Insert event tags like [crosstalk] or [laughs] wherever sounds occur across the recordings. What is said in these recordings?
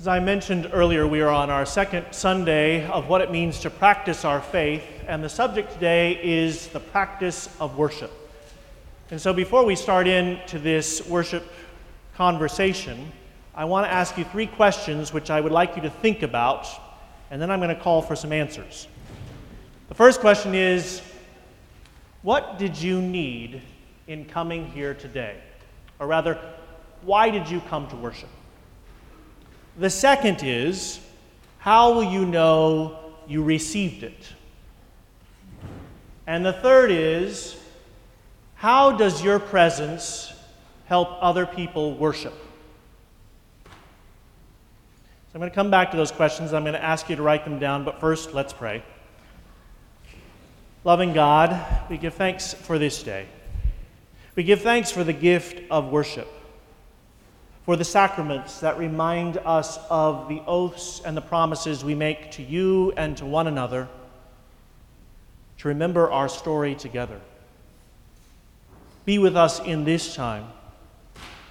As I mentioned earlier, we are on our second Sunday of what it means to practice our faith, and the subject today is the practice of worship. And so, before we start into this worship conversation, I want to ask you three questions which I would like you to think about, and then I'm going to call for some answers. The first question is What did you need in coming here today? Or rather, why did you come to worship? The second is, how will you know you received it? And the third is, how does your presence help other people worship? So I'm going to come back to those questions. I'm going to ask you to write them down, but first, let's pray. Loving God, we give thanks for this day. We give thanks for the gift of worship for the sacraments that remind us of the oaths and the promises we make to you and to one another, to remember our story together. Be with us in this time,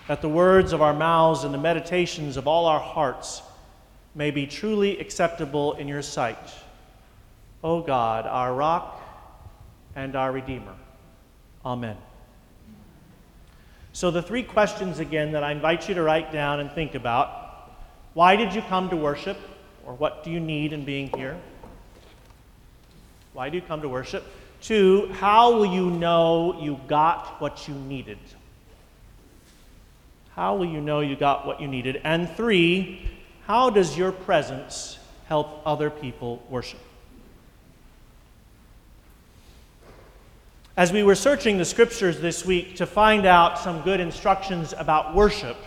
that the words of our mouths and the meditations of all our hearts may be truly acceptable in your sight. O God, our rock and our Redeemer. Amen. So, the three questions again that I invite you to write down and think about why did you come to worship? Or what do you need in being here? Why do you come to worship? Two, how will you know you got what you needed? How will you know you got what you needed? And three, how does your presence help other people worship? As we were searching the scriptures this week to find out some good instructions about worship,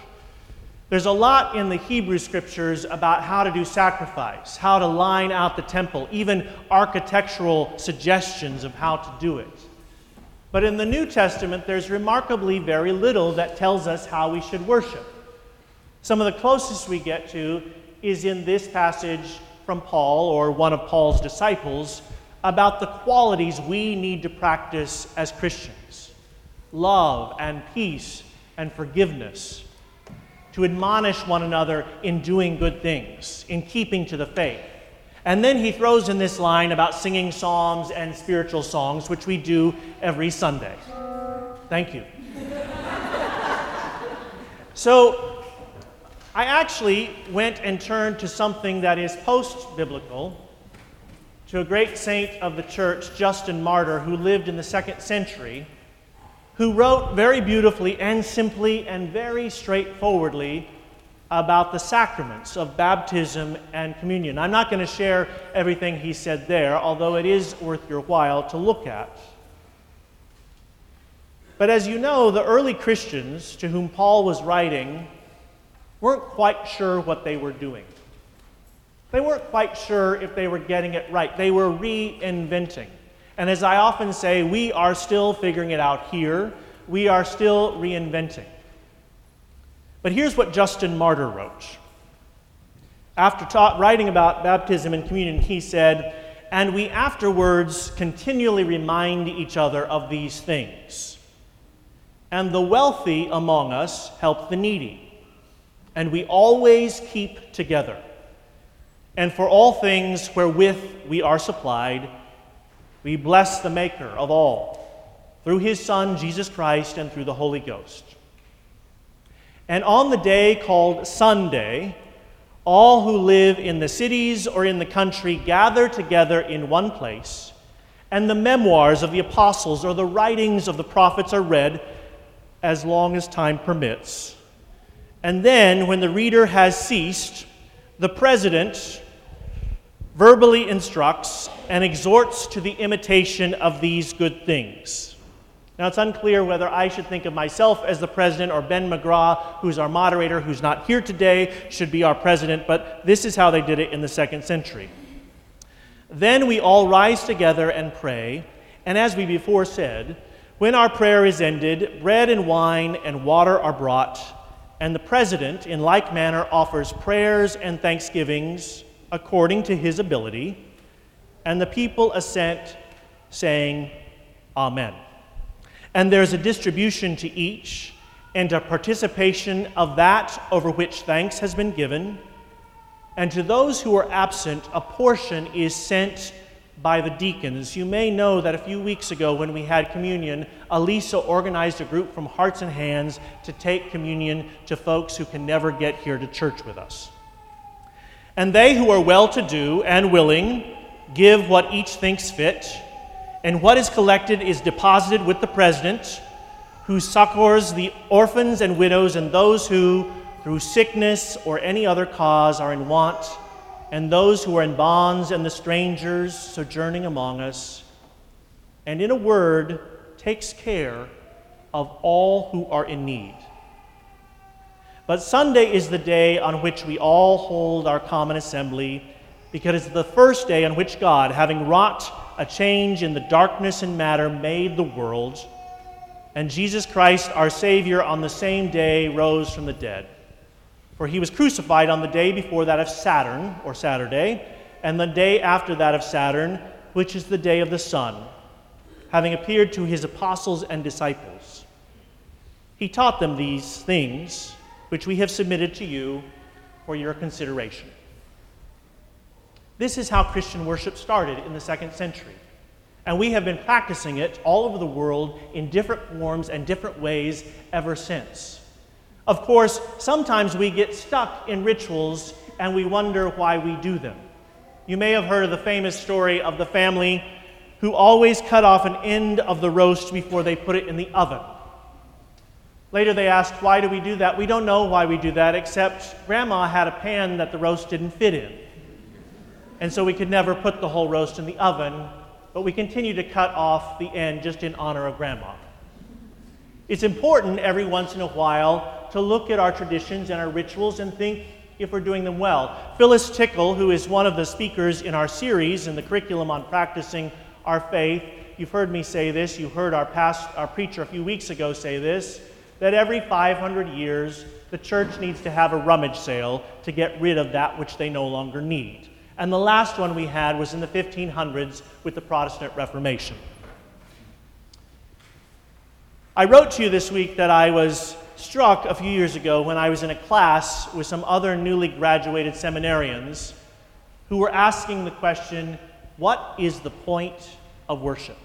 there's a lot in the Hebrew scriptures about how to do sacrifice, how to line out the temple, even architectural suggestions of how to do it. But in the New Testament, there's remarkably very little that tells us how we should worship. Some of the closest we get to is in this passage from Paul, or one of Paul's disciples, about the qualities we need to practice as Christians love and peace and forgiveness, to admonish one another in doing good things, in keeping to the faith. And then he throws in this line about singing psalms and spiritual songs, which we do every Sunday. Thank you. [laughs] so, I actually went and turned to something that is post biblical to a great saint of the church, Justin Martyr, who lived in the second century, who wrote very beautifully and simply and very straightforwardly about the sacraments of baptism and communion. I'm not going to share everything he said there, although it is worth your while to look at. But as you know, the early Christians to whom Paul was writing weren't quite sure what they were doing. They weren't quite sure if they were getting it right. They were reinventing. And as I often say, we are still figuring it out here. We are still reinventing. But here's what Justin Martyr wrote. After ta- writing about baptism and communion, he said, And we afterwards continually remind each other of these things. And the wealthy among us help the needy. And we always keep together. And for all things wherewith we are supplied, we bless the Maker of all, through his Son, Jesus Christ, and through the Holy Ghost. And on the day called Sunday, all who live in the cities or in the country gather together in one place, and the memoirs of the apostles or the writings of the prophets are read as long as time permits. And then, when the reader has ceased, the president verbally instructs and exhorts to the imitation of these good things. Now, it's unclear whether I should think of myself as the president or Ben McGraw, who's our moderator, who's not here today, should be our president, but this is how they did it in the second century. Then we all rise together and pray, and as we before said, when our prayer is ended, bread and wine and water are brought, and the president, in like manner, offers prayers and thanksgivings according to his ability, and the people assent, saying, Amen. And there's a distribution to each, and a participation of that over which thanks has been given, And to those who are absent, a portion is sent by the deacons. You may know that a few weeks ago, when we had communion, Elisa organized a group from Hearts and Hands to take communion to folks who can never get here to church with us. And they who are well to do and willing give what each thinks fit, and what is collected is deposited with the president, who succors the orphans and widows and those who, through sickness or any other cause, are in want, and those who are in bonds and the strangers sojourning among us, and in a word, takes care of all who are in need. But Sunday is the day on which we all hold our common assembly because it's the first day on which God, having wrought a change in the darkness and matter, made the world. And Jesus Christ, our Savior, on the same day rose from the dead. For he was crucified on the day before that of Saturn, or Saturday, and the day after that of Saturn, which is the day of the sun, having appeared to his apostles and disciples. He taught them these things, which we have submitted to you for your consideration. This is how Christian worship started in the second century. And we have been practicing it all over the world in different forms and different ways ever since. Of course, sometimes we get stuck in rituals and we wonder why we do them. You may have heard of the famous story of the family who always cut off an end of the roast before they put it in the oven. Later they asked, Why do we do that? We don't know why we do that, except Grandma had a pan that the roast didn't fit in. And so we could never put the whole roast in the oven, but we continue to cut off the end just in honor of Grandma. It's important every once in a while to look at our traditions and our rituals and think if we're doing them well. Phyllis Tickle, who is one of the speakers in our series in the curriculum on practicing our faith, you've heard me say this, you heard our past our preacher a few weeks ago say this, that every 500 years the church needs to have a rummage sale to get rid of that which they no longer need. And the last one we had was in the 1500s with the Protestant Reformation. I wrote to you this week that I was struck a few years ago when I was in a class with some other newly graduated seminarians who were asking the question what is the point of worship?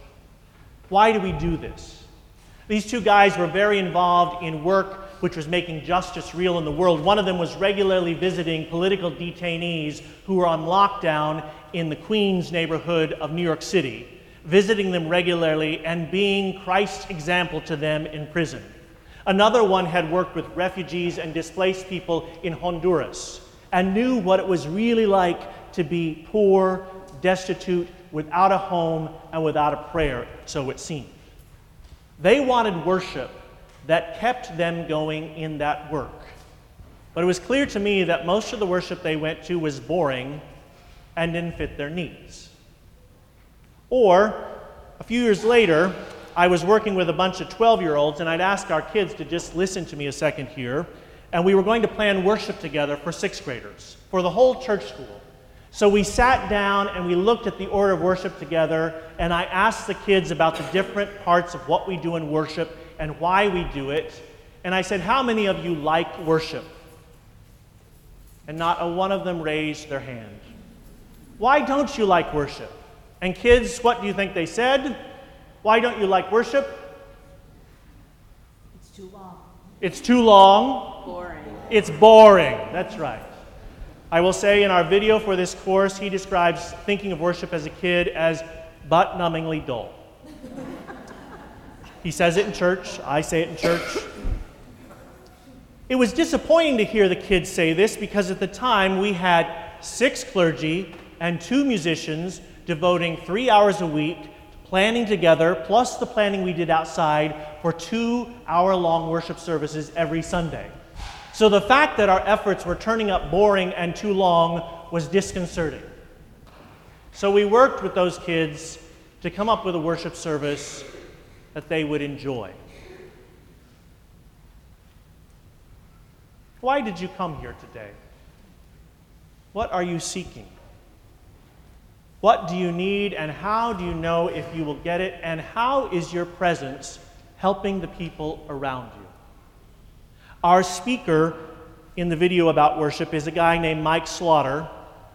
Why do we do this? These two guys were very involved in work which was making justice real in the world. One of them was regularly visiting political detainees who were on lockdown in the Queens neighborhood of New York City, visiting them regularly and being Christ's example to them in prison. Another one had worked with refugees and displaced people in Honduras and knew what it was really like to be poor, destitute, without a home, and without a prayer, so it seemed. They wanted worship that kept them going in that work. But it was clear to me that most of the worship they went to was boring and didn't fit their needs. Or, a few years later, I was working with a bunch of 12 year olds, and I'd ask our kids to just listen to me a second here. And we were going to plan worship together for sixth graders, for the whole church school. So we sat down and we looked at the order of worship together, and I asked the kids about the different parts of what we do in worship and why we do it. And I said, How many of you like worship? And not a one of them raised their hand. Why don't you like worship? And kids, what do you think they said? Why don't you like worship? It's too long. It's too long. Boring. It's boring. That's right. I will say in our video for this course, he describes thinking of worship as a kid as butt numbingly dull. [laughs] He says it in church, I say it in church. It was disappointing to hear the kids say this because at the time we had six clergy and two musicians devoting three hours a week planning together, plus the planning we did outside for two hour long worship services every Sunday. So the fact that our efforts were turning up boring and too long was disconcerting. So we worked with those kids to come up with a worship service that they would enjoy. Why did you come here today? What are you seeking? What do you need, and how do you know if you will get it? And how is your presence helping the people around you? Our speaker in the video about worship is a guy named Mike Slaughter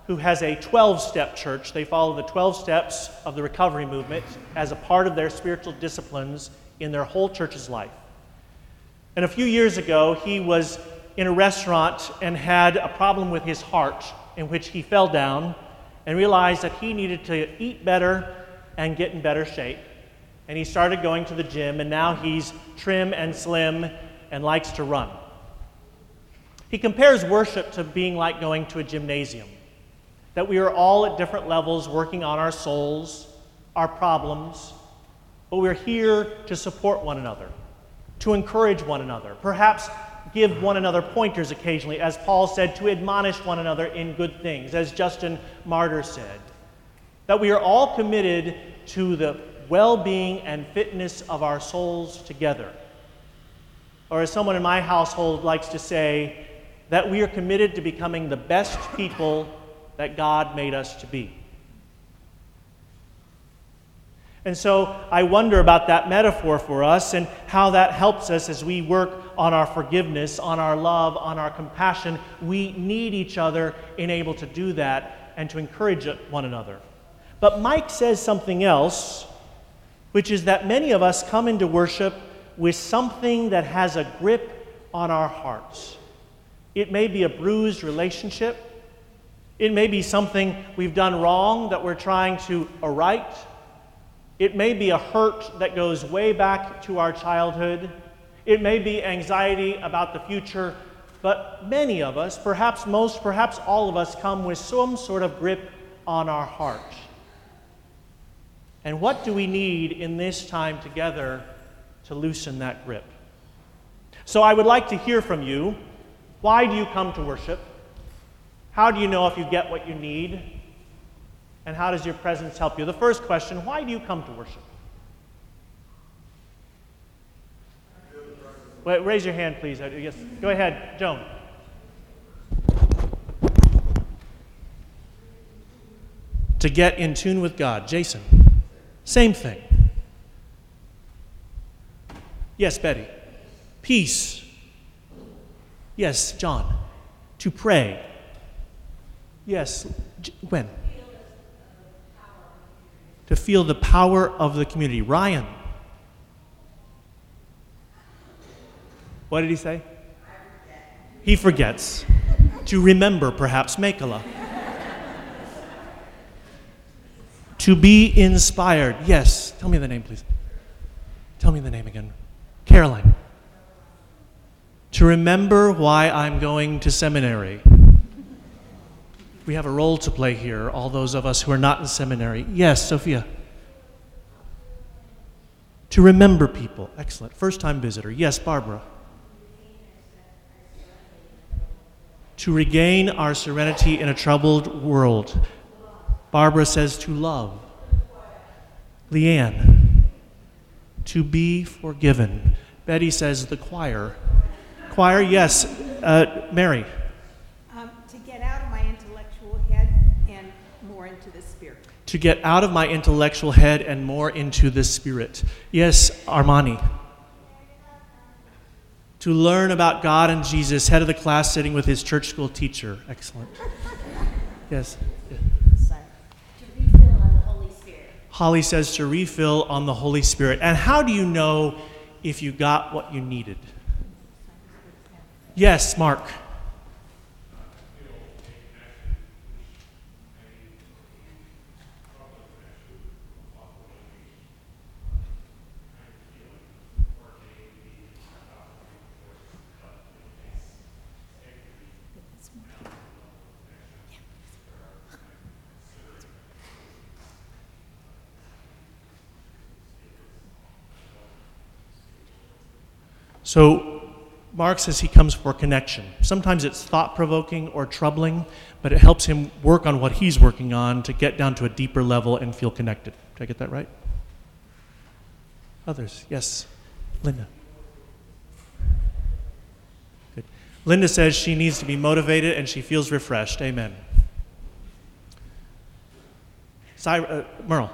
who has a 12 step church. They follow the 12 steps of the recovery movement as a part of their spiritual disciplines in their whole church's life. And a few years ago, he was in a restaurant and had a problem with his heart, in which he fell down and realized that he needed to eat better and get in better shape. And he started going to the gym, and now he's trim and slim and likes to run. He compares worship to being like going to a gymnasium, that we are all at different levels working on our souls, our problems, but we're here to support one another, to encourage one another, perhaps give one another pointers occasionally, as Paul said, to admonish one another in good things, as Justin Martyr said. That we are all committed to the well being and fitness of our souls together. Or, as someone in my household likes to say, that we are committed to becoming the best people that God made us to be. And so I wonder about that metaphor for us and how that helps us as we work on our forgiveness, on our love, on our compassion. We need each other in able to do that and to encourage one another. But Mike says something else, which is that many of us come into worship with something that has a grip on our hearts. It may be a bruised relationship. It may be something we've done wrong that we're trying to right. It may be a hurt that goes way back to our childhood. It may be anxiety about the future. But many of us, perhaps most, perhaps all of us, come with some sort of grip on our heart. And what do we need in this time together to loosen that grip? So I would like to hear from you. Why do you come to worship? How do you know if you get what you need? And how does your presence help you? The first question why do you come to worship? Wait, raise your hand, please. Uh, yes, go ahead, Joan. To get in tune with God. Jason. Same thing. Yes, Betty. Peace. Yes, John. To pray. Yes, Gwen to feel the power of the community. Ryan. What did he say? He forgets. to remember, perhaps, Makala. to be inspired. Yes. Tell me the name, please. Tell me the name again. Caroline. To remember why I'm going to seminary. We have a role to play here, all those of us who are not in seminary. Yes, Sophia. To remember people. Excellent. First time visitor. Yes, Barbara. To regain our serenity in a troubled world. Barbara says to love. Leanne. To be forgiven. Betty says the choir. Choir, yes. Uh, Mary. To get out of my intellectual head and more into the spirit. Yes, Armani. To learn about God and Jesus, head of the class sitting with his church school teacher. Excellent. Yes. Holly says to refill on the Holy Spirit. And how do you know if you got what you needed? Yes, Mark. So, Mark says he comes for connection. Sometimes it's thought provoking or troubling, but it helps him work on what he's working on to get down to a deeper level and feel connected. Did I get that right? Others? Yes. Linda. Good. Linda says she needs to be motivated and she feels refreshed. Amen. Cy- uh, Merle.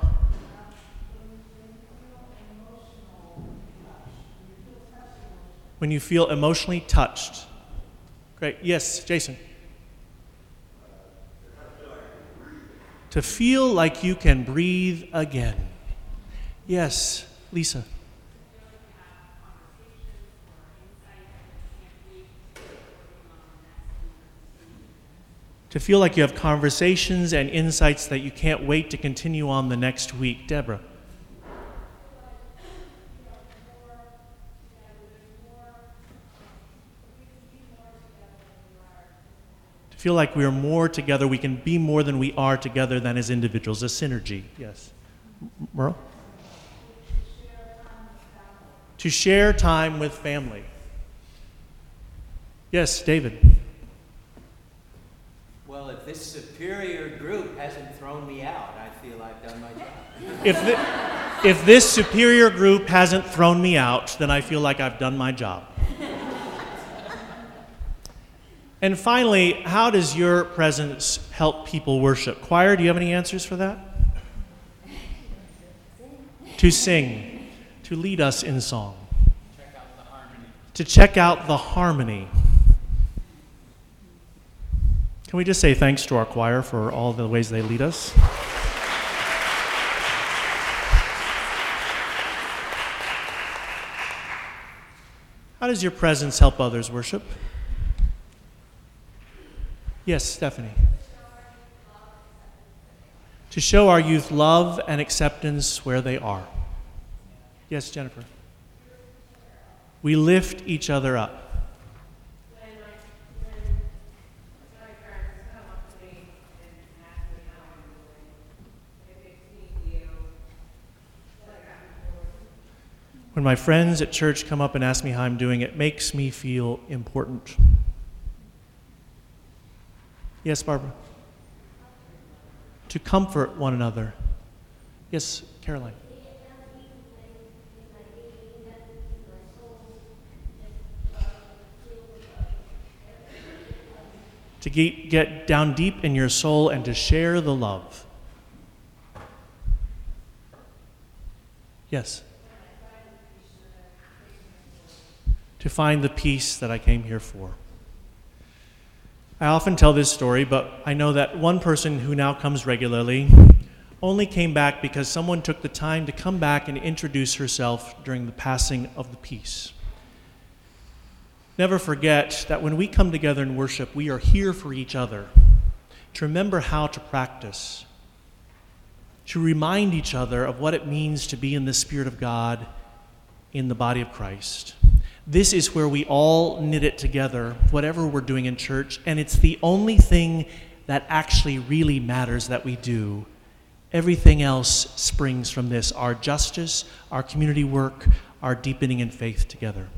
When you feel emotionally touched. Great. Yes, Jason. To feel like you can breathe again. Yes, Lisa. To feel like you have conversations and insights that you can't wait to continue on the next week. Deborah. Feel like we are more together, we can be more than we are together than as individuals, a synergy. Yes. Merle? To share time with family. Yes, David. Well, if this superior group hasn't thrown me out, I feel I've done my job. If, the, if this superior group hasn't thrown me out, then I feel like I've done my job. And finally, how does your presence help people worship? Choir, do you have any answers for that? To sing, to lead us in song, to check out the harmony. Can we just say thanks to our choir for all the ways they lead us? How does your presence help others worship? Yes, Stephanie. To show our youth love and acceptance where they are. Yes, Jennifer. We lift each other up. When my friends at church come up and ask me how I'm doing, it makes me feel important. Yes, Barbara? To comfort one another. Yes, Caroline? To get, get down deep in your soul and to share the love. Yes? to find the peace that I came here for. I often tell this story, but I know that one person who now comes regularly only came back because someone took the time to come back and introduce herself during the passing of the peace. Never forget that when we come together in worship, we are here for each other, to remember how to practice, to remind each other of what it means to be in the Spirit of God in the body of Christ. This is where we all knit it together, whatever we're doing in church, and it's the only thing that actually really matters that we do. Everything else springs from this our justice, our community work, our deepening in faith together.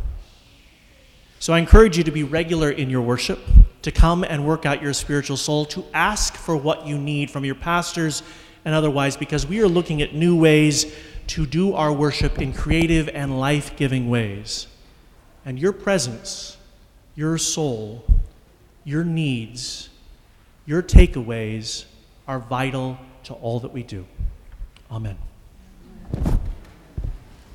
So I encourage you to be regular in your worship, to come and work out your spiritual soul, to ask for what you need from your pastors and otherwise, because we are looking at new ways to do our worship in creative and life giving ways and your presence, your soul, your needs, your takeaways are vital to all that we do. Amen.